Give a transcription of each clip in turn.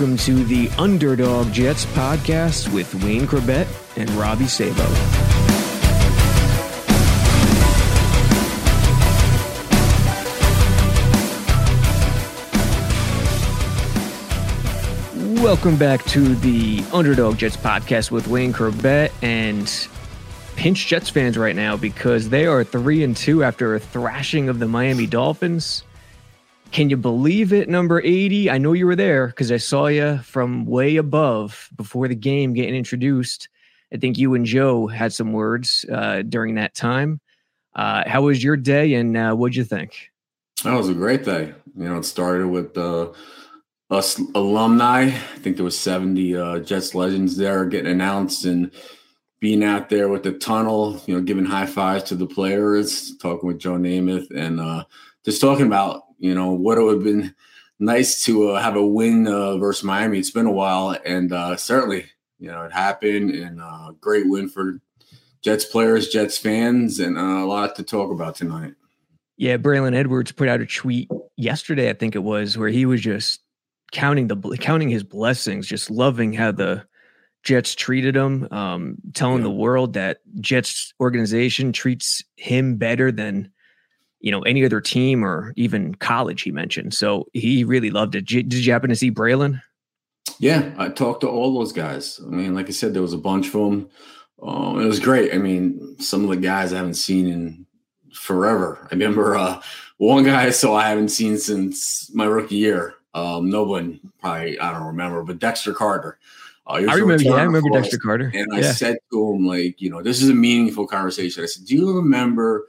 Welcome to the Underdog Jets podcast with Wayne Chrebet and Robby Sabo. Welcome back to the Underdog Jets podcast with Wayne Chrebet and pinch Jets fans right now because they are three and two after a thrashing of the Miami Dolphins. Can you believe it? Number 80. I know you were there because I saw you from way above before the game getting introduced. I think you and Joe had some words uh, during that time. Uh, how was your day and uh, what'd you think? That was a great day. You know, it started with uh, us alumni. I think there was 70 uh, Jets legends there getting announced and being out there with the tunnel, you know, giving high fives to the players, talking with Joe Namath and uh, just talking about you know what it would have been nice to uh, have a win uh, versus Miami. It's been a while, and uh, certainly you know it happened, and uh, great win for Jets players, Jets fans, and uh, a lot to talk about tonight. Yeah, Braylon Edwards put out a tweet yesterday, I think it was, where he was just counting the counting his blessings, just loving how the Jets treated him, um, telling yeah. the world that Jets organization treats him better than you know any other team or even college. He mentioned, so he really loved it. Did you happen to see Braylon? Yeah, I talked to all those guys. I mean, like I said, there was a bunch of them. Um, it was great. I mean, some of the guys I haven't seen in forever. I remember uh, one guy I saw I haven't seen since my rookie year. Um, no one probably I don't remember, but Dexter Carter. Uh, I remember. Yeah, I remember Dexter Carter. And yeah. I said to him, like, you know, this is a meaningful conversation. I said, "Do you remember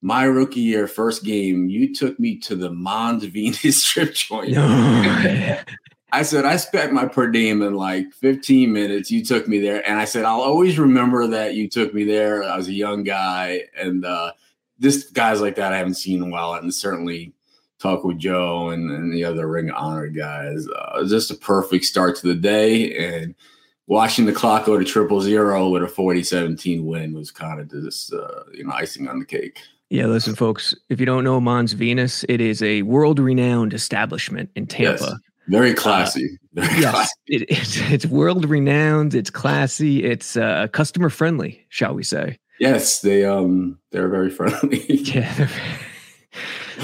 my rookie year, first game? You took me to the Mons Venus strip joint." No. I said I spent my per diem in like 15 minutes. You took me there, and I said I'll always remember that you took me there. I was a young guy, and uh, this guys like that I haven't seen in a while, and certainly talk with Joe and, and the other Ring of Honor guys. Uh, just a perfect start to the day, and watching the clock go to triple zero with a 40-17 win was kind of just uh, you know icing on the cake. Yeah, listen, folks. If you don't know Mons Venus, it is a world-renowned establishment in Tampa. Yes, very classy. Uh, very yes, classy. It, it's, it's world-renowned. It's classy. It's uh, customer-friendly, shall we say? Yes, they um they're very friendly. yeah,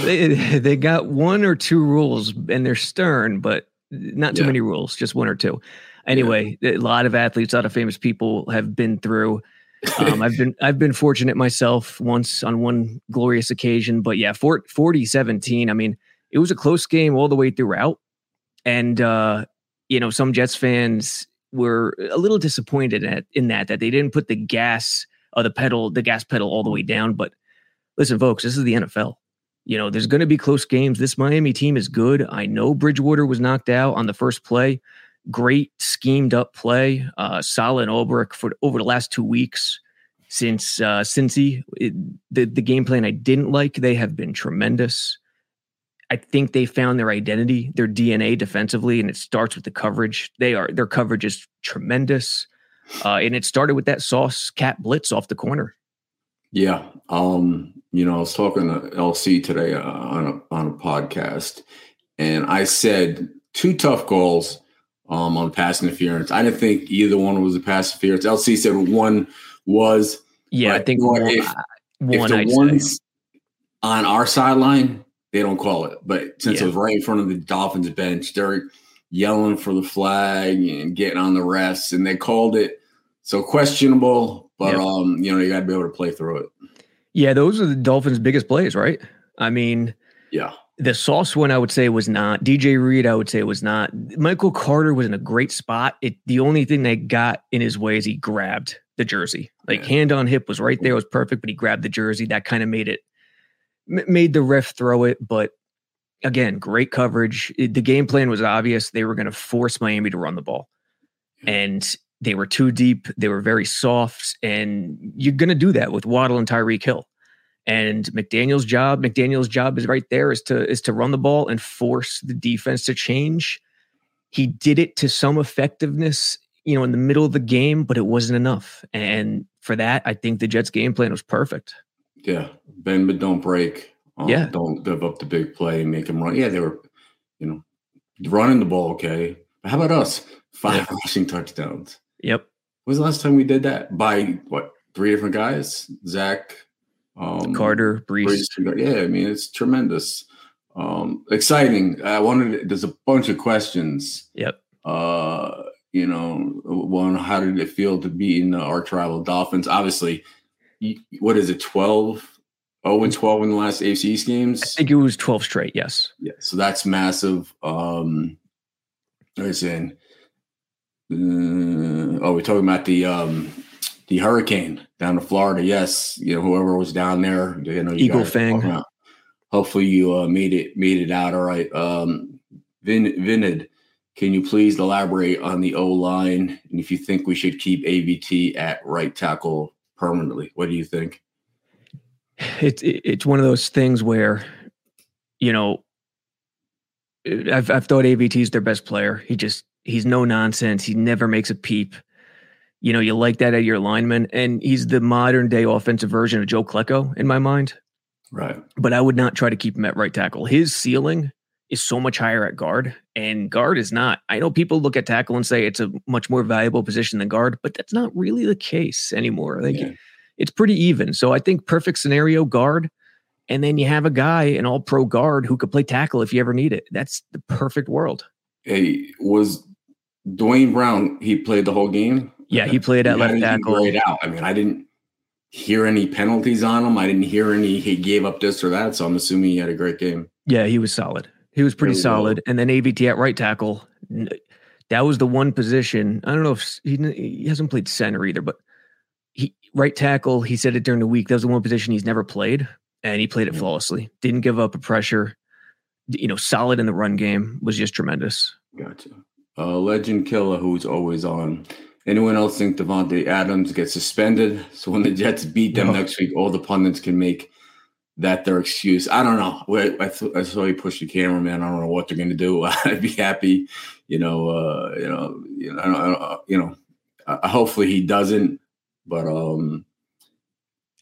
they they got one or two rules, and they're stern, but not too yeah. many rules, just one or two. Anyway, yeah. a lot of athletes, a lot of famous people have been through. Um, I've been I've been fortunate myself once on one glorious occasion, but yeah, 40 17. I mean, it was a close game all the way throughout. And uh, you know, some Jets fans were a little disappointed in that that they didn't put the gas or the pedal, the gas pedal all the way down. But listen, folks, this is the NFL. You know, there's going to be close games. This Miami team is good. I know Bridgewater was knocked out on the first play. Great schemed up play. Uh, solid Ulbrich for over the last two weeks since uh, Cincy. It, the the game plan I didn't like. They have been tremendous. I think they found their identity, their DNA defensively, and it starts with the coverage. They are their coverage is tremendous, uh, and it started with that sauce cat blitz off the corner. Yeah, um, you know, I was talking to LC today uh, on a on a podcast, and I said two tough goals um, on pass interference. I didn't think either one was a pass interference. LC said one was. Yeah, I think one, if, one, if the one's on our sideline, they don't call it. But since yeah. it was right in front of the Dolphins bench, they're yelling for the flag and getting on the refs, and they called it so questionable. But um, you know, you got to be able to play through it. Yeah, those are the Dolphins' biggest plays, right? I mean, yeah. The sauce one, I would say, was not. DJ Reed, I would say, was not. Michael Carter was in a great spot. It the only thing that got in his way is he grabbed the jersey. Like yeah. hand on hip was right there, was perfect, but he grabbed the jersey. That kind of made it made the ref throw it. But again, great coverage. The game plan was obvious. They were going to force Miami to run the ball. And they were too deep. They were very soft. And you're going to do that with Waddle and Tyreek Hill. And McDaniel's job, McDaniel's job is right there is to is to run the ball and force the defense to change. He did it to some effectiveness, you know, in the middle of the game, but it wasn't enough. And for that, I think the Jets game plan was perfect. Yeah. Bend but don't break. Um, yeah. Don't give up the big play, make him run. Yeah, they were, you know, running the ball okay. But how about us? Five yeah. rushing touchdowns. Yep. When was the last time we did that? By what? Three different guys? Zach, um, Carter. Breece. Yeah, I mean it's tremendous, um, exciting. I wanted. There's a bunch of questions. Yep. Uh, you know, one, how did it feel to be in our tribal Dolphins? Obviously, what is it, 12? 0 and 12 in the last AFC East games? I think it was 12 straight, yes. Yeah, so that's massive. Um, saying, uh, oh, we're talking about the um, the hurricane down to Florida. Yes, you know whoever was down there, you know, you Eagle Fang. Hopefully you uh, made it made it out all right. Um, Vin Vinid, can you please elaborate on the O line and if you think we should keep AVT at right tackle permanently? What do you think? It's it's one of those things where, you know, I've I've thought AVT is their best player. He just he's no nonsense. He never makes a peep you know, you like that at your lineman. And he's the modern day offensive version of Joe Klecko in my mind. Right. But I would not try to keep him at right tackle. His ceiling is so much higher at guard, and guard is not. I know people look at tackle and say it's a much more valuable position than guard, but that's not really the case anymore. Like yeah. it's pretty even. So I think perfect scenario guard, and then you have a guy, an all pro guard who could play tackle if you ever need it. That's the perfect world. Hey, was Duane Brown, he played the whole game? Yeah, he played at left tackle. Grayed out. I mean, I didn't hear any penalties on him. I didn't hear any he gave up this or that. So I'm assuming he had a great game. Yeah, he was solid. He was pretty really solid. Well. And then AVT at right tackle. That was the one position. I don't know if he, he hasn't played center either, but he right tackle. He said it during the week. That was the one position he's never played, and he played it flawlessly. Didn't give up a pressure. You know, solid in the run game. Was just tremendous. Gotcha. Uh, legend killer who's always on. Anyone else think Davante Adams gets suspended? So when the Jets beat them no. next week, all the pundits can make that their excuse. I don't know. I, th- I saw you push the cameraman. I don't know what they're going to do. I'd be happy, you know. Uh, you know, you know, I don't, I don't, you know. Uh, hopefully he doesn't. But um,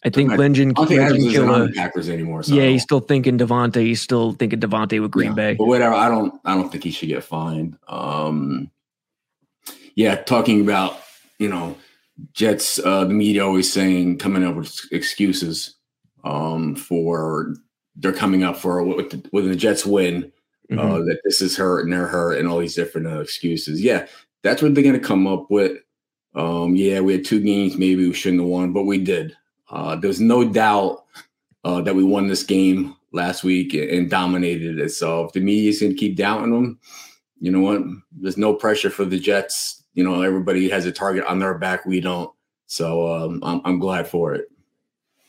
I think Legend, I don't think Adams isn't on the Packers anymore. So yeah, he's still thinking Davante. He's still thinking Davante with Green yeah, Bay. But whatever. I don't. I don't think he should get fined. Um, yeah, talking about you know Jets, uh, the media always saying coming up with excuses um, for they're coming up for with the, when the Jets win uh, mm-hmm. uh, that this is hurt and they're hurt and all these different uh, excuses. Yeah, that's what they're going to come up with. Um, yeah, we had two games, maybe we shouldn't have won, but we did. Uh, there's no doubt uh, that we won this game last week and dominated it. So if the media's going to keep doubting them, you know what? There's no pressure for the Jets you know, everybody has a target on their back. We don't. So um, I'm, I'm glad for it.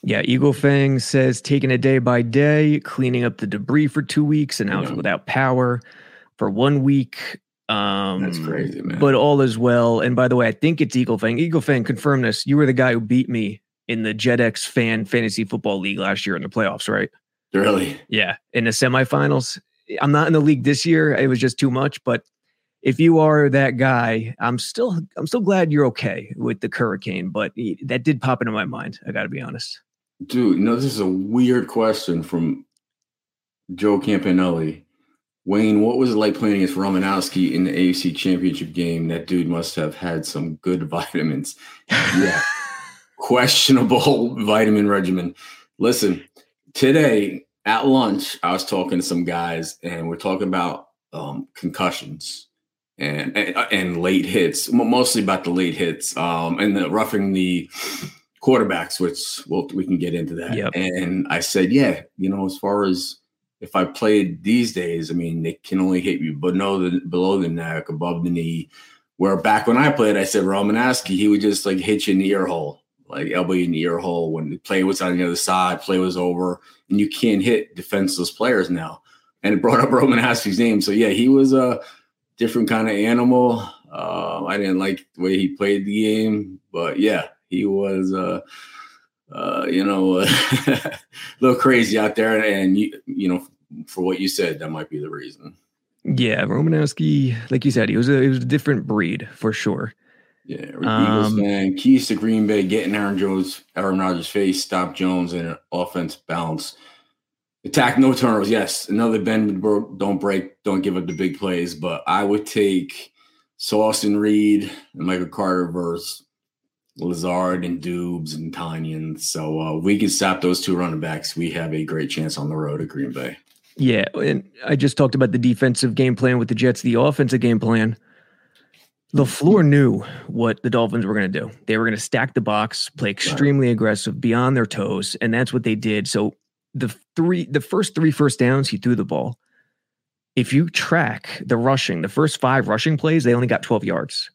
Yeah, Eagle Fang says taking it day by day, cleaning up the debris for two weeks, and now yeah. without power for one week. Um, That's crazy, man. But all is well. And by the way, I think it's Eagle Fang. Eagle Fang, confirm this. You were the guy who beat me in the JetX Fan Fantasy Football League last year in the playoffs, right? Really? Yeah, in the semifinals. I'm not in the league this year. It was just too much, but if you are that guy, I'm still I'm still glad you're okay with the hurricane, but that did pop into my mind. I got to be honest. Dude, you know this is a weird question from Joe Campanelli. Wayne, what was it like playing against Romanowski in the AFC Championship game? That dude must have had some good vitamins. Yeah, questionable vitamin regimen. Listen, today at lunch, I was talking to some guys, and we're talking about um, concussions and, and, and late hits, mostly about the late hits, um, and the roughing the quarterbacks, which well, we can get into that. Yep. And I said, yeah, you know, as far as if I played these days, I mean, they can only hit you below the below the neck, above the knee. Where back when I played, I said Romanowski, he would just like hit you in the ear hole, like elbow you in the ear hole when the play was on the other side, play was over, and you can't hit defenseless players now. and it brought up Romanowski's name. So yeah, he was a different kind of animal. Uh, I didn't like the way he played the game, but yeah, he was. Uh, uh, you know, a little crazy out there, and you, you know, for what you said, that might be the reason. Yeah, Romanowski, like you said, he was a he was a different breed for sure. Yeah, Eagles um, fan. Keys to Green Bay, getting Aaron Jones, Aaron Rodgers' face, stop Jones, and an offense balance. Attack, no turnovers. Yes, another bend, don't break, don't give up the big plays. But I would take Sauce and Reed and Michael Carter versus Lazard and Doubs and Tonyan. So uh, we can stop those two running backs. We have a great chance on the road at Green Bay. Yeah, and I just talked about the defensive game plan with the Jets, the offensive game plan. LaFleur knew what the Dolphins were going to do. They were going to stack the box, play extremely aggressive, beyond their toes, and that's what they did. So the three, the first three first downs, he threw the ball. If you track the rushing, the first five rushing plays, they only got 12 yards.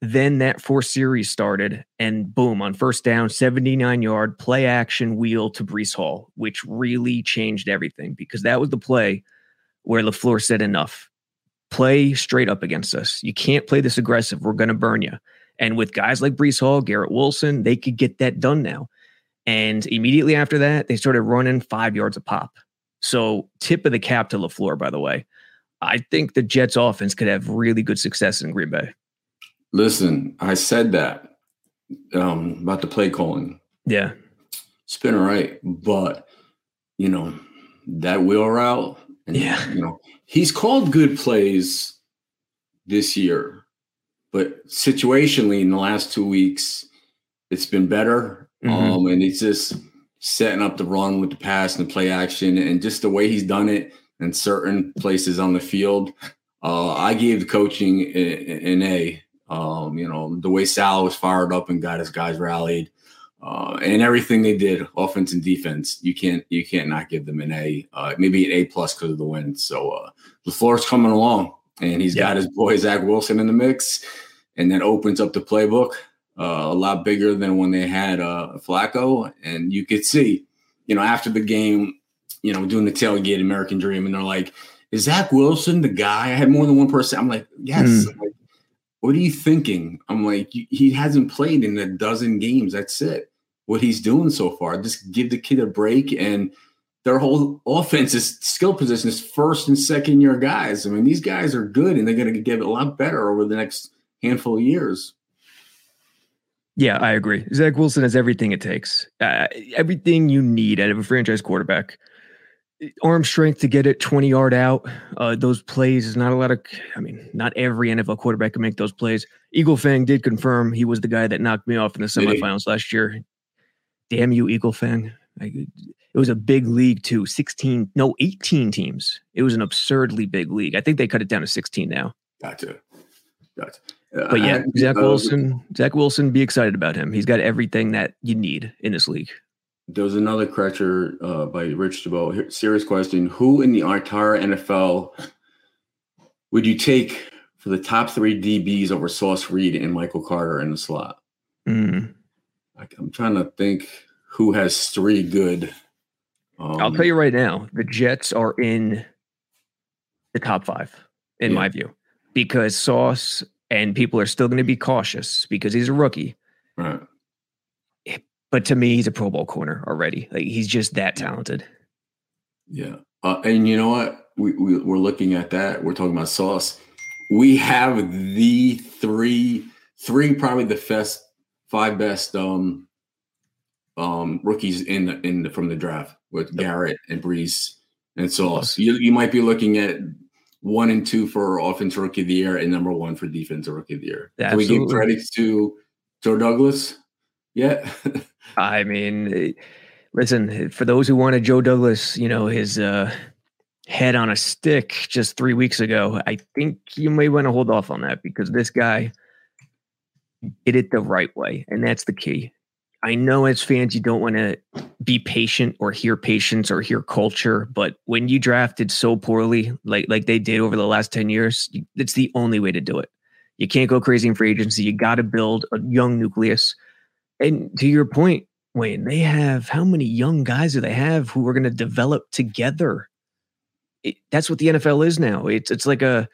Then that four series started, and boom, on first down, 79 yard play action wheel to Breece Hall, which really changed everything because that was the play where LaFleur said, Enough play straight up against us. You can't play this aggressive. We're going to burn you. And with guys like Breece Hall, Garrett Wilson, they could get that done now. And immediately after that, they started running five yards a pop. So, tip of the cap to LaFleur, by the way. I think the Jets offense could have really good success in Green Bay. Listen, I said that um, about the play calling. Yeah. It's been all right. But, you know, that wheel route, and, yeah. you know, he's called good plays this year, but situationally in the last two weeks, it's been better. Mm-hmm. Um, and he's just setting up the run with the pass and the play action and just the way he's done it in certain places on the field. Uh, I gave the coaching an A. Um, you know, the way Sal was fired up and got his guys rallied. Uh, and everything they did, offense and defense, you can't you can't not give them an A, uh, maybe an A plus because of the win. So uh, LaFleur's coming along, and he's yeah. got his boy Zach Wilson in the mix, and that opens up the playbook uh, a lot bigger than when they had uh, Flacco. And you could see, you know, after the game, you know, doing the tailgate American Dream, and they're like, "Is Zach Wilson the guy?" I had more than one person. I'm like, "Yes." Mm. like, what are you thinking? I'm like, he hasn't played in a dozen games. That's it what he's doing so far. Just give the kid a break and their whole offense is skill position is first and second year guys. I mean, these guys are good and they're going to get a lot better over the next handful of years. Yeah, I agree. Zach Wilson has everything it takes, uh, everything you need out of a franchise quarterback. Arm strength to get it 20 yard out. Uh, those plays is not a lot of, I mean, not every NFL quarterback can make those plays. Eagle Fang did confirm he was the guy that knocked me off in the semifinals last year damn you, Eagle fan. it was a big league too. 16, no, 18 teams. It was an absurdly big league. I think they cut it down to 16 now. Gotcha. Gotcha. Uh, but yeah, Zach uh, Wilson, Zach Wilson, be excited about him. He's got everything that you need in this league. There was another catcher uh, by Rich DeBow. Serious question: Who in the entire NFL would you take for the top three DBs over Sauce Reed and Michael Carter in the slot? Mm. I'm trying to think who has three good. Um, I'll tell you right now, the Jets are in the top five, in yeah. my view, because Sauce and people are still going to be cautious because he's a rookie. Right. But to me, he's a Pro Bowl corner already. Like he's just that talented. Yeah, uh, and you know what? We, we we're looking at that. We're talking about Sauce. We have the three, three probably the best five best um um rookies in the, in the, from the draft with Garrett and Breece and Sauce. You you might be looking at one and two for offensive rookie of the year and number one for defensive rookie of the year. Can we give credits to Joe Douglas? Yeah. I mean, eh, listen, for those who wanted Joe Douglas, you know, his uh head on a stick just three weeks ago, I think you may want to hold off on that because this guy did it the right way. And that's the key. I know as fans, you don't want to be patient or hear patience or hear culture, but when you drafted so poorly, like like they did over the last 10 years, it's the only way to do it. You can't go crazy in free agency. You got to build a young nucleus. And to your point, Wayne, they have how many young guys do they have who are going to develop together? it, that's what the NFL is now. It's it's like a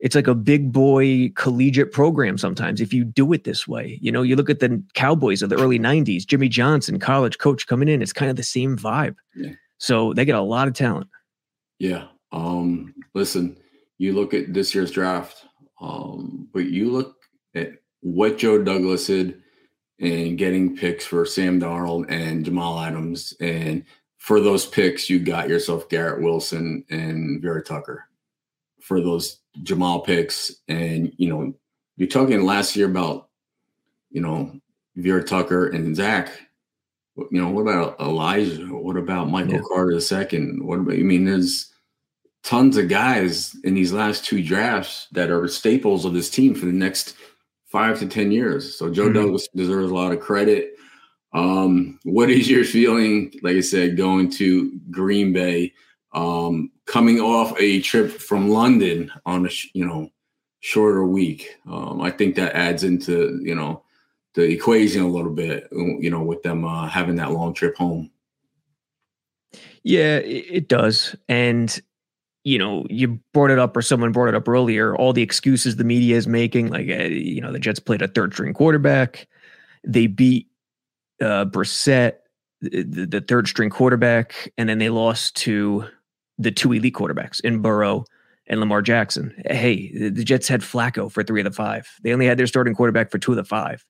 it's like a big boy collegiate program sometimes if you do it this way. You know, you look at the Cowboys of the early 90s, Jimmy Johnson, college coach coming in, it's kind of the same vibe. Yeah. So they get a lot of talent. Yeah. Um, listen, you look at this year's draft, um, but you look at what Joe Douglas did in getting picks for Sam Darnold and Jamal Adams. And for those picks, you got yourself Garrett Wilson and Vera Tucker for those Jamal picks. And, you know, you're talking last year about, you know, Vera Tucker and Zach. You know, what about Elijah? What about Michael yeah. Carter II? What about, I mean, there's tons of guys in these last two drafts that are staples of this team for the next five to 10 years. So Joe mm-hmm. Douglas deserves a lot of credit. Um, what is your feeling, like I said, going to Green Bay? Um, coming off a trip from London on a you know shorter week. Um, I think that adds into you know the equation a little bit. You know, with them uh, having that long trip home. Yeah, it does, and you know, you brought it up, or someone brought it up earlier. All the excuses the media is making, like uh, you know, the Jets played a third string quarterback, they beat uh, Brissett, the, the third string quarterback, and then they lost to the two elite quarterbacks in Burrow and Lamar Jackson. Hey, the Jets had Flacco for three of the five. They only had their starting quarterback for two of the five.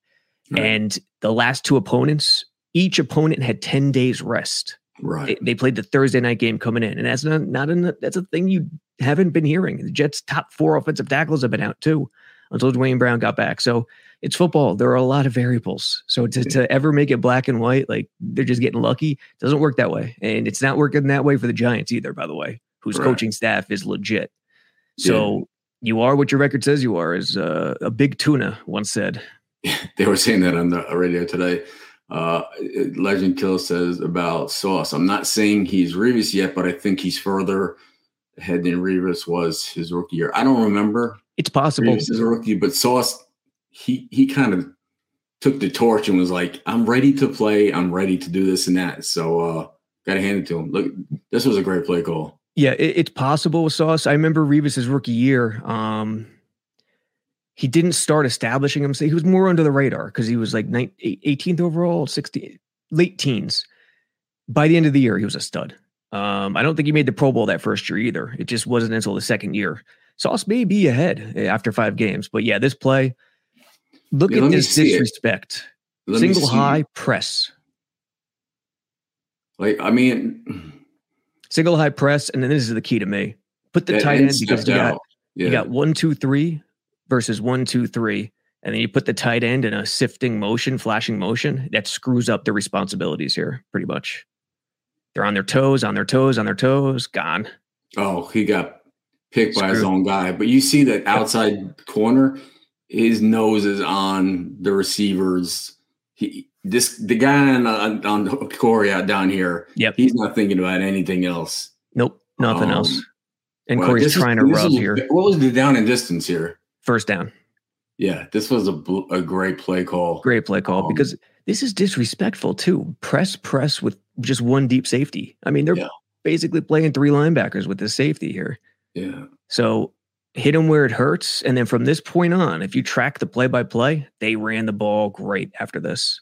Right. And the last two opponents, each opponent had 10 days rest. Right. They, they, played the Thursday night game coming in. And that's not, not that's a thing you haven't been hearing. The Jets' top four offensive tackles have been out too until Duane Brown got back. So it's football. There are a lot of variables. So to, to ever make it black and white, like they're just getting lucky, doesn't work that way. And it's not working that way for the Giants either, by the way, whose right. coaching staff is legit. So yeah. you are what your record says you are, as uh, a big tuna once said. they were saying that on the radio today. Uh, Legend Kill says about Sauce. I'm not saying he's Revis yet, but I think he's further ahead than Revis was his rookie year. I don't remember. It's possible. Revis is a rookie, but Sauce he he kind of took the torch and was like, "I'm ready to play. I'm ready to do this and that." So uh, got to hand it to him. Look, this was a great play call. Yeah, it, it's possible with Sauce. I remember Revis's rookie year. Um, he didn't start establishing himself. He was more under the radar because he was like 19, 18th overall, 16, late teens. By the end of the year, he was a stud. Um, I don't think he made the Pro Bowl that first year either. It just wasn't until the second year. Sauce may be ahead after five games, but yeah, this play Look yeah, at this disrespect. Single high press. Like, I mean, single high press, and then this is the key to me. Put the tight end because you got yeah. you got one, two, three versus one, two, three, and then you put the tight end in a sifting motion, flashing motion. That screws up the responsibilities here, pretty much. They're on their toes, on their toes, on their toes, gone. Oh, he got picked Screwed. by his own guy. But you see that outside corner, his nose is on the receivers. He this the guy on on, on Corey out down here. Yep, he's not thinking about anything else. Nope, nothing um, else. And well, Corey's trying is, to rub is, here. What was the down and distance here? First down. Yeah, this was a a great play call. Great play call um, because this is disrespectful too. Press press with just one deep safety. I mean, they're yeah. basically playing three linebackers with this safety here. Yeah. So hit him where it hurts. And then from this point on, if you track the play by play, they ran the ball great after this.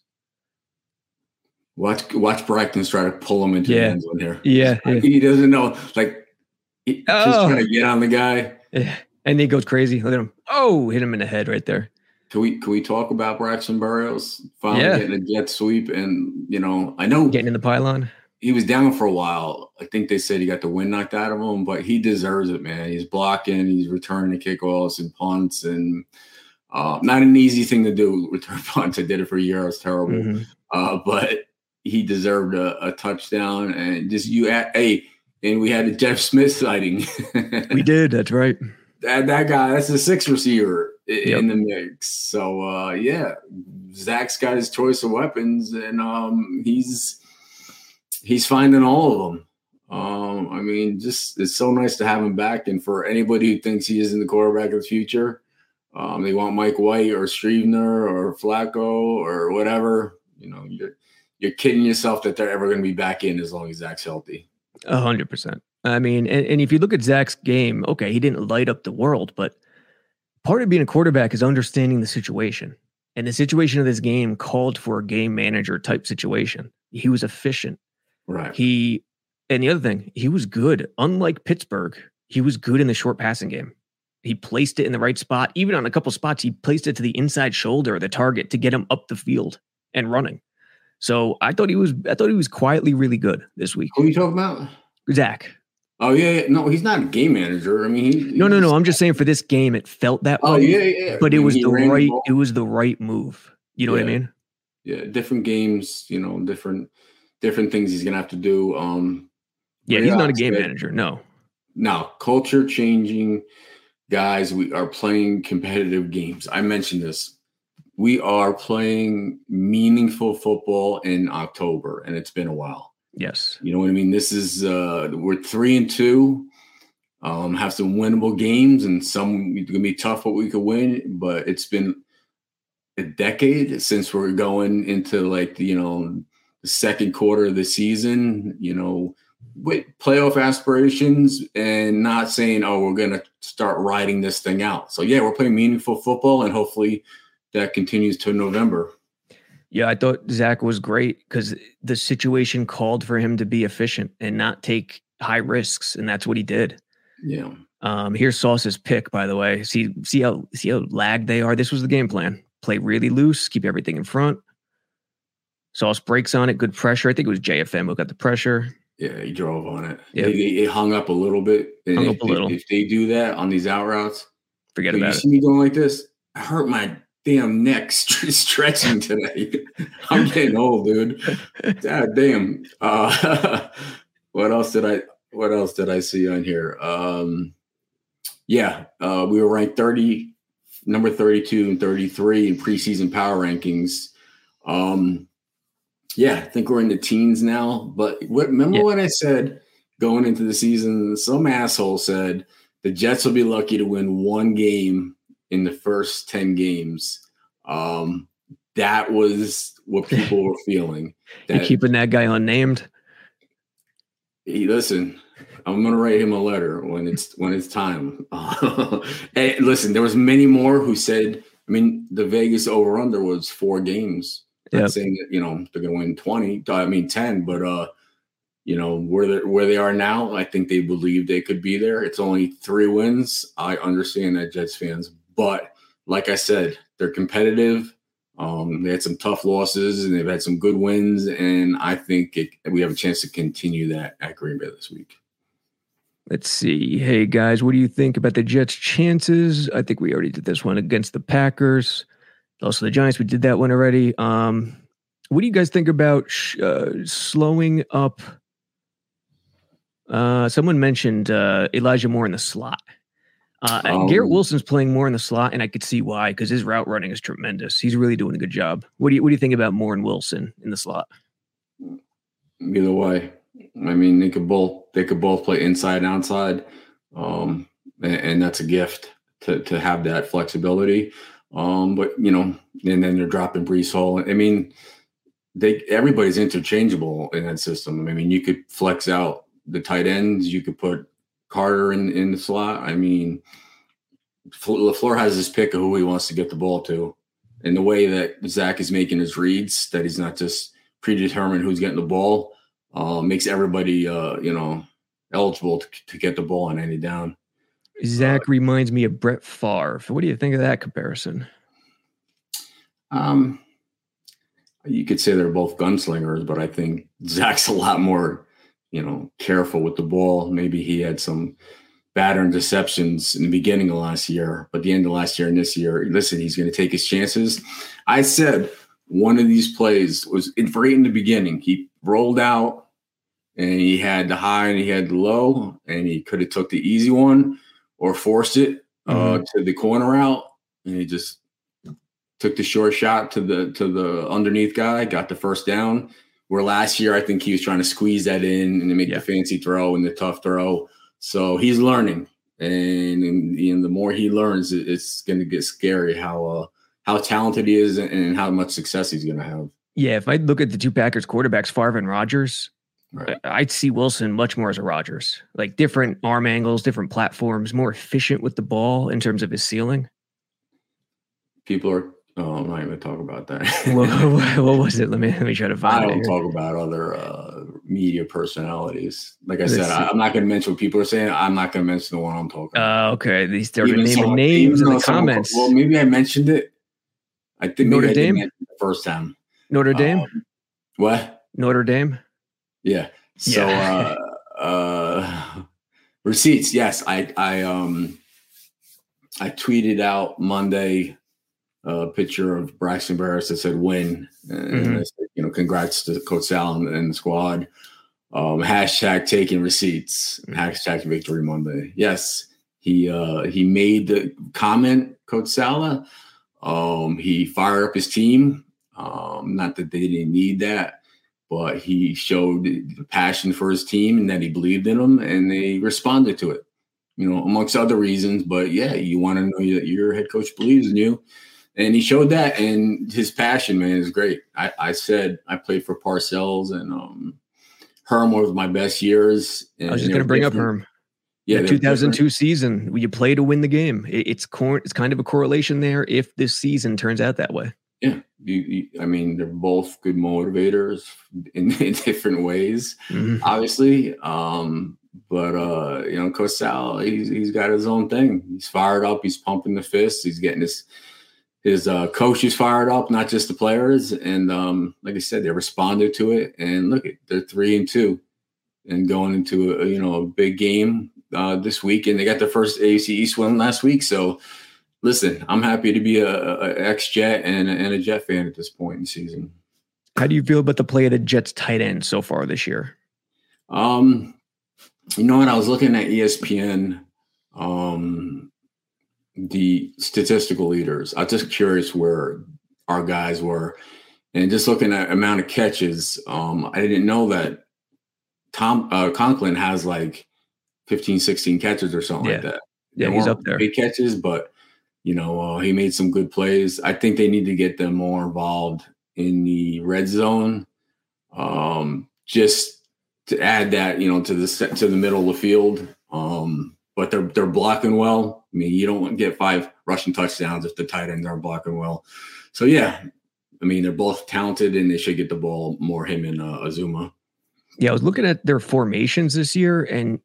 Watch watch Brockton's try to pull him into yeah. the end zone here. Yeah, yeah. He doesn't know. Like he, oh. just trying to get on the guy. Yeah. And he goes crazy. Look at him. Oh, hit him in the head right there. Can we can we talk about Braxton Berrios finally yeah. getting a jet sweep and you know I know getting in the pylon he was down for a while. I think they said he got the wind knocked out of him, but he deserves it, man. He's blocking, he's returning kickoffs and punts, and uh, not an easy thing to do. Return punts. I did it for a year. It was terrible, mm-hmm. uh, but he deserved a, a, touchdown. And just you, at, hey, and we had a Jeff Smith sighting. we did. That's right. That that guy. That's a six receiver in yep. the mix. So uh, yeah, Zach's got his choice of weapons, and um, he's he's finding all of them. Um, I mean, just it's so nice to have him back. And for anybody who thinks he isn't the quarterback of the future, um, they want Mike White or Streveler or Flacco or whatever. You know, you're you're kidding yourself that they're ever going to be back in as long as Zach's healthy. A hundred percent. I mean, and, and if you look at Zach's game, okay, he didn't light up the world, but part of being a quarterback is understanding the situation. And the situation of this game called for a game manager type situation. He was efficient. Right. He and the other thing, he was good. Unlike Pittsburgh, he was good in the short passing game. He placed it in the right spot. Even on a couple spots, he placed it to the inside shoulder of the target to get him up the field and running. So I thought he was I thought he was quietly really good this week. Who are you talking about? Zach. Oh yeah, yeah. no, he's not a game manager. I mean, he, no, no, no. I'm just saying for this game, it felt that Oh way. yeah, yeah. but it was the right. ball. It was the right move. You know what I mean? yeah, different games. You know, different different things he's gonna have to do. Um, Yeah, he's not a game manager. No. Now, culture changing, guys. We are playing competitive games. I mentioned this. We are playing meaningful football in October, and it's been a while. Yes. You know what I mean? This is uh we're three and two. Um, have some winnable games and some it's gonna be tough what we could win, but it's been a decade since we're going into like you know the second quarter of the season, you know, with playoff aspirations and not saying, oh, we're gonna start riding this thing out. So yeah, we're playing meaningful football and hopefully that continues to November. Yeah, I thought Zach was great because the situation called for him to be efficient and not take high risks, and that's what he did. Yeah. Um, here's Sauce's pick, by the way. See, see how see how lagged they are. This was the game plan: play really loose, keep everything in front. Sauce breaks on it, good pressure. I think it was JFM who got the pressure. Yeah, he drove on it. Yeah. They, it hung up a little bit. And Hung if, up a little. If, they do that on these out routes, Forget you about see me going like this. I hurt my damn neck st- stretching today. I'm getting old, dude. God damn. Uh, what else did I? What else did I see on here? Um, yeah, uh, we were ranked 30, number 32 and 33 in preseason power rankings. Um, yeah, I think we're in the teens now. But what, remember Yeah. what I said going into the season? Some asshole said the Jets will be lucky to win one game in the first 10 games. Um, that was what people were feeling. You're That, keeping that guy unnamed. Hey, listen, I'm gonna write him a letter when it's when it's time. hey, listen, there was many more who said. I mean, the Vegas over under was four games. Not Yep. saying that you know they're gonna win twenty. I mean ten, but uh, you know where they where they are now, I think they believe they could be there. It's only three wins. I understand that Jets fans, but like I said, they're competitive. Um, they had some tough losses and they've had some good wins, and I think it, we have a chance to continue that at Green Bay this week. Let's see. Hey guys, what do you think about the Jets' chances? I think we already did this one against the Packers. Also the Giants. We did that one already. Um, what do you guys think about sh- uh, slowing up? Uh, someone mentioned uh, Elijah Moore in the slot. Uh, and Garrett Um, Wilson's playing more in the slot, and I could see why because his route running is tremendous. He's really doing a good job. What do you What do you think about Moore and Wilson in the slot? Either way, I mean, they could both they could both play inside and outside, um, and, and that's a gift to to have that flexibility. Um, but you know, and then they're dropping Breece Hall. I mean, they everybody's interchangeable in that system. I mean, you could flex out the tight ends. You could put Carter in in the slot. I mean, Lafleur has his pick of who he wants to get the ball to, and the way that Zach is making his reads, that he's not just predetermined who's getting the ball, uh, makes everybody uh, you know eligible to, to get the ball on any down. Zach reminds me of Brett Favre. What do you think of that comparison? Um, you could say they're both gunslingers, but I think Zach's a lot more, you know, careful with the ball. Maybe he had some bad interceptions in the beginning of last year, but the end of last year and this year, listen, he's going to take his chances. I said one of these plays was in right in the beginning. He rolled out and he had the high and he had the low, and he could have took the easy one or forced it uh, to the corner out, and he just took the short shot to the to the underneath guy, got the first down. Where last year I think he was trying to squeeze that in and make Yeah. the fancy throw and the tough throw. So he's learning, and, and, and the more he learns, it- it's going to get scary how uh, how talented he is and how much success he's going to have. Yeah, if I look at the two Packers quarterbacks, Favre and Rodgers, Right. I'd see Wilson much more as a Rodgers, like different arm angles, different platforms, more efficient with the ball in terms of his ceiling. People are. Oh, I'm not going to talk about that. what, what, was it? Let me let me try to find. It. I don't talk about other uh, media personalities. Like I Let's said, see. I, am not going to mention what people are saying. I'm not going to mention the one I'm talking. Uh, okay, these they're naming someone, names in the comments. Well, maybe I mentioned it. I think Notre Dame the first time. Notre Dame. Um, what? Notre Dame. Yeah. So yeah. uh, uh, receipts. Yes, I I um I tweeted out Monday a picture of Braxton Berrios that said win, and mm-hmm. said, you know, congrats to Coach Sal and, and the squad. Um, hashtag taking receipts. Mm-hmm. Hashtag Victory Monday. Yes, he uh, he made the comment, Coach Saleh. Um, he fired up his team. Um, not that they didn't need that, but he showed the passion for his team and that he believed in them, and they responded to it. You know, amongst other reasons, but yeah, you want to know that your head coach believes in you, and he showed that. And his passion, man, is great. I, I said I played for Parcells, and um, Herm was my best years. I was just going to bring different. up Herm. Yeah, the 2002 different. season, you play to win the game. It's cor- it's kind of a correlation there if this season turns out that way. Yeah, you, you, I mean, they're both good motivators in, in different ways, mm-hmm. obviously. Um, but uh, you know, Coach Sal, he's he's got his own thing. He's fired up. He's pumping the fists. He's getting his his uh, coaches fired up, not just the players. And um, like I said, they responded to it. And look, they're three and two, and going into a you know a big game uh, this week. And they got their first AFC East win last week. So listen, I'm happy to be a, a ex Jet and, and a Jet fan at this point in the season. How do you feel about the play of the Jets tight end so far this year? Um, you know what? I was looking at ESPN, um, the statistical leaders. I was just curious where our guys were, and just looking at amount of catches. Um, I didn't know that Tom uh, Conklin has like 15, 16 catches or something yeah. like that. Yeah, he's up there. Big catches, but you know, uh, he made some good plays. I think they need to get them more involved in the red zone, um, just to add that, you know, to the to the middle of the field. Um, but they're they're blocking well. I mean, you don't get five rushing touchdowns if the tight ends aren't blocking well. So yeah, I mean, they're both talented and they should get the ball more. Him and uh, Uzomah. Yeah, I was looking at their formations this year, and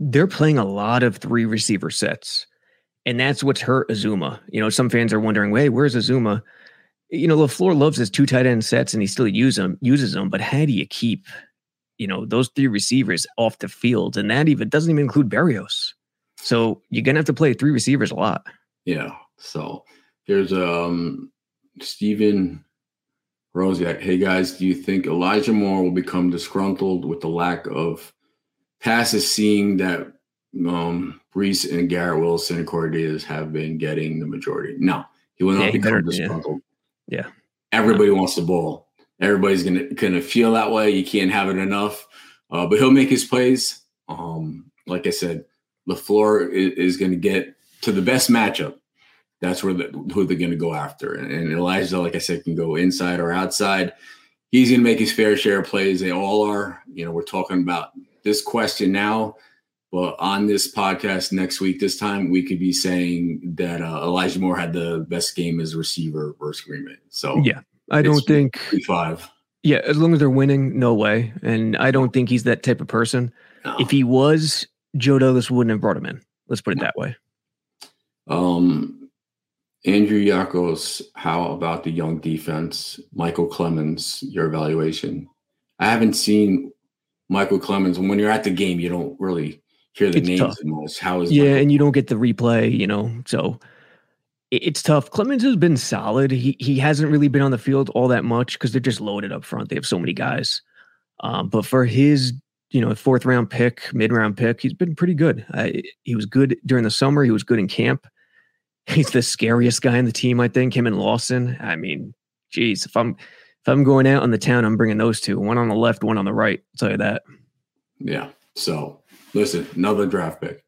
they're playing a lot of three receiver sets. And that's what's hurt Uzomah. You know, some fans are wondering, hey, where's Uzomah? You know, LaFleur loves his two tight end sets and he still use them, uses them, but how do you keep, you know, those three receivers off the field? And that even doesn't even include Berrios. So you're gonna have to play three receivers a lot. Yeah. So here's um Stephen Rosiak. Hey guys, do you think Elijah Moore will become disgruntled with the lack of passes seeing that um, Breece and Garrett Wilson and Corey Davis have been getting the majority. No, he will not yeah, become disgruntled. Yeah. yeah. Everybody wants the ball. Everybody's gonna gonna feel that way. You can't have it enough. Uh, but he'll make his plays. Um, like I said, LaFleur is, is to get to the best matchup. That's where the, who they're to go after. And, and Elijah, like I said, can go inside or outside. He's to make his fair share of plays. They all are. You know, we're talking about this question now but on this podcast next week, this time we could be saying that uh, Elijah Moore had the best game as a receiver versus Green Bay. So yeah, I don't think five. Yeah, as long as they're winning, no way. And I don't think he's that type of person. No. If he was, Joe Douglas wouldn't have brought him in. Let's put it that way. Um, Andrew Yakos, how about the young defense? Michael Clemons, your evaluation. I haven't seen Michael Clemons. When you're at the game, you don't really hear the it's names tough. the most. How is yeah, and you don't get the replay, you know, so it's tough. Clemons has been solid. He he hasn't really been on the field all that much because they're just loaded up front. They have so many guys. Um, but for his you know fourth round pick, mid round pick, he's been pretty good. Uh, he was good during the summer. He was good in camp. He's the scariest guy in the team, I think. Him and Lawson. I mean, geez, if I'm if I'm going out on the town, I'm bringing those two, one on the left, one on the right. I'll tell you that. Yeah. So listen, another draft pick.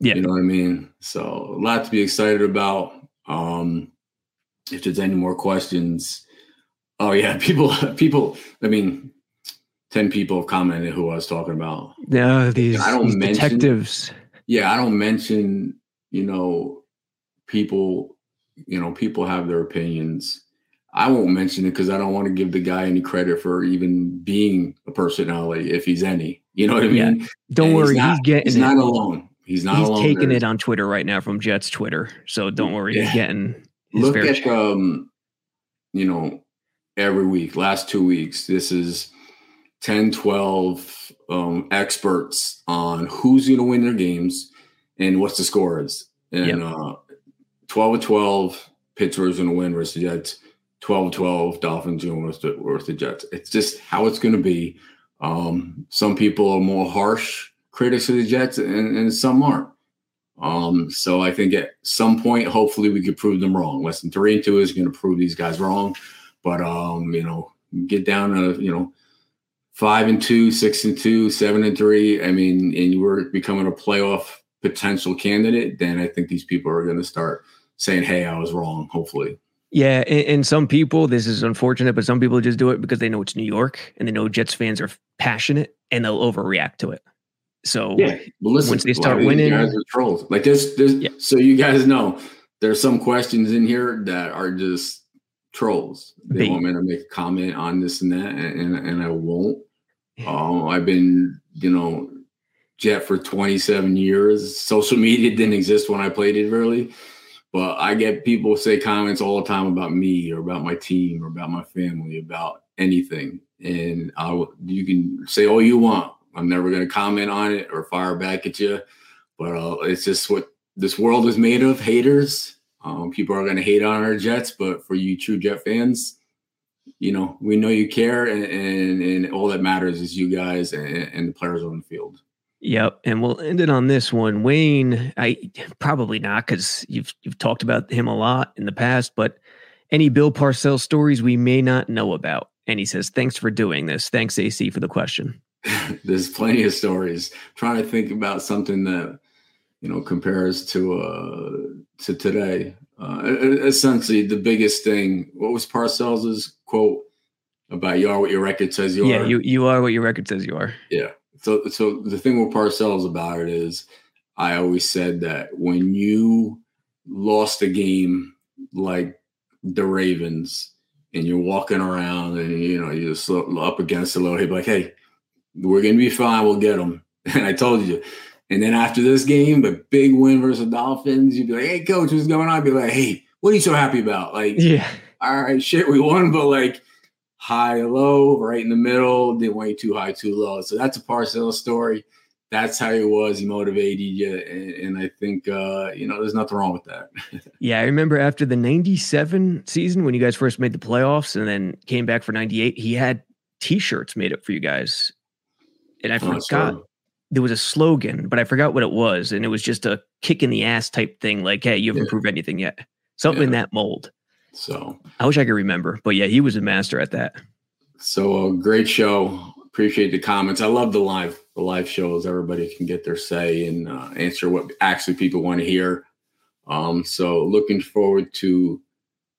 Yeah. You know what I mean? So a lot to be excited about. Um, if there's any more questions. Oh yeah, people, people, I mean, ten people commented who I was talking about. No, these, I don't these mention, detectives. Yeah, I don't mention. You know, people. You know, people have their opinions. I won't mention it because I don't want to give the guy any credit for even being a personality, if he's any. You know what I mean? Yeah. Don't and worry, he's, not, he's getting. He's it. not alone. He's not. He's alone. taking There's, it on Twitter right now from Jets Twitter. So don't worry, yeah. he's getting. Look at share. um, you know, every week, last two weeks, this is 10, 12 um, experts on who's going to win their games and what's the score is. And yep. uh, 12 of 12, Pittsburgh's going to win versus the Jets. 12 12 Dolphins worth the, worth the Jets. It's just how it's going to be. Um, some people are more harsh critics of the Jets, and, and some aren't. Um, so I think at some point, hopefully, we could prove them wrong. Less than three and two is going to prove these guys wrong. But um, you know, get down to you know five and two, six and two, seven and three. I mean, and you were becoming a playoff potential candidate, then I think these people are going to start saying, "Hey, I was wrong." Hopefully. Yeah, and, and, some people, this is unfortunate, but some people just do it because they know it's New York and they know Jets fans are passionate and they'll overreact to it. So yeah, well, listen, once they start winning, guys are trolls. Like this, this yeah. so you guys know there's some questions in here that are just trolls. They Bait. want me to make a comment on this and that, and and, and I won't. Um, I've been, you know, Jet for 27 years. Social media didn't exist when I played it really. But I get people say comments all the time about me or about my team or about my family, about anything. And I will, you can say all you want. I'm never going to comment on it or fire back at you. But uh, it's just what this world is made of haters. Um, people are going to hate on our Jets, but for you true Jet fans, you know, we know you care, and, and, and all that matters is you guys and, and the players on the field. Yep, and we'll end it on this one. Wayne, I probably not because you've you've talked about him a lot in the past, but any Bill Parcells stories we may not know about. And he says, "Thanks for doing this. Thanks, AC, for the question." There's plenty of stories. trying to think about something that you know compares to uh to today. Uh, essentially, the biggest thing. What was Parcells's quote about? You are what your record says you yeah, are. Yeah, you you are what your record says you are. Yeah so so the thing with Parcells about it is I always said that when you lost a game like the Ravens and you're walking around and you know you're just up against a little, he'd be like, "Hey, we're gonna be fine. We'll get them." And I told you. And then after this game, the big win versus Dolphins, you'd be like, "Hey, coach, what's going on?" I'd be like, "Hey, what are you so happy about?" Like, yeah, all right, shit, we won, but like high, low, right in the middle, didn't way too high, too low. So that's a Parcells story. That's how he was. He motivated you. And, and I think, uh, you know, there's nothing wrong with that. yeah. I remember after the 97 season when you guys first made the playoffs and then came back for 98, he had t shirts made up for you guys. And I oh, forgot. Oh, there was a slogan, but I forgot what it was. And it was just a kick in the ass type thing like, hey, you haven't yeah. improved anything yet. Something yeah. in that mold. So I wish I could remember, but yeah, he was a master at that. So a uh, great show. Appreciate the comments. I love the live the live shows. Everybody can get their say and uh, answer what actually people want to hear. Um, so looking forward to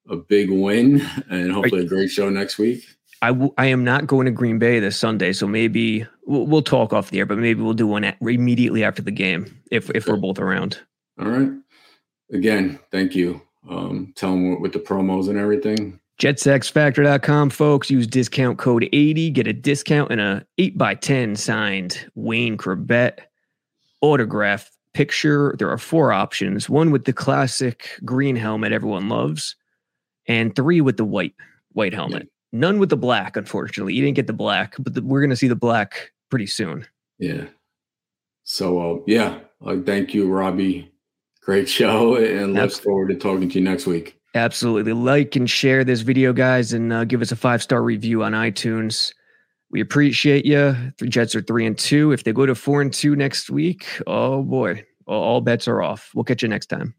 a big win and hopefully a great show next week. I, w- I am not going to Green Bay this Sunday, so maybe we'll, we'll talk off the air, but maybe we'll do one at, immediately after the game if if okay. we're both around. All right. Again, thank you um, tell them with the promos and everything. JetsXFactor.com, folks. Use discount code 80. Get a discount and a 8x10 signed Wayne Chrebet autograph picture. There are four options one with the classic green helmet everyone loves, and three with the white white helmet. Yeah. None with the black, unfortunately. You didn't get the black, but the, we're going to see the black pretty soon. Yeah. So, uh, yeah, uh, thank you, Robby, Great show and look forward to talking to you next week. Absolutely. Like and share this video, guys, and uh, give us a five star review on iTunes. We appreciate you. The Jets are three and two. If they go to four and two next week, oh boy, all bets are off. We'll catch you next time.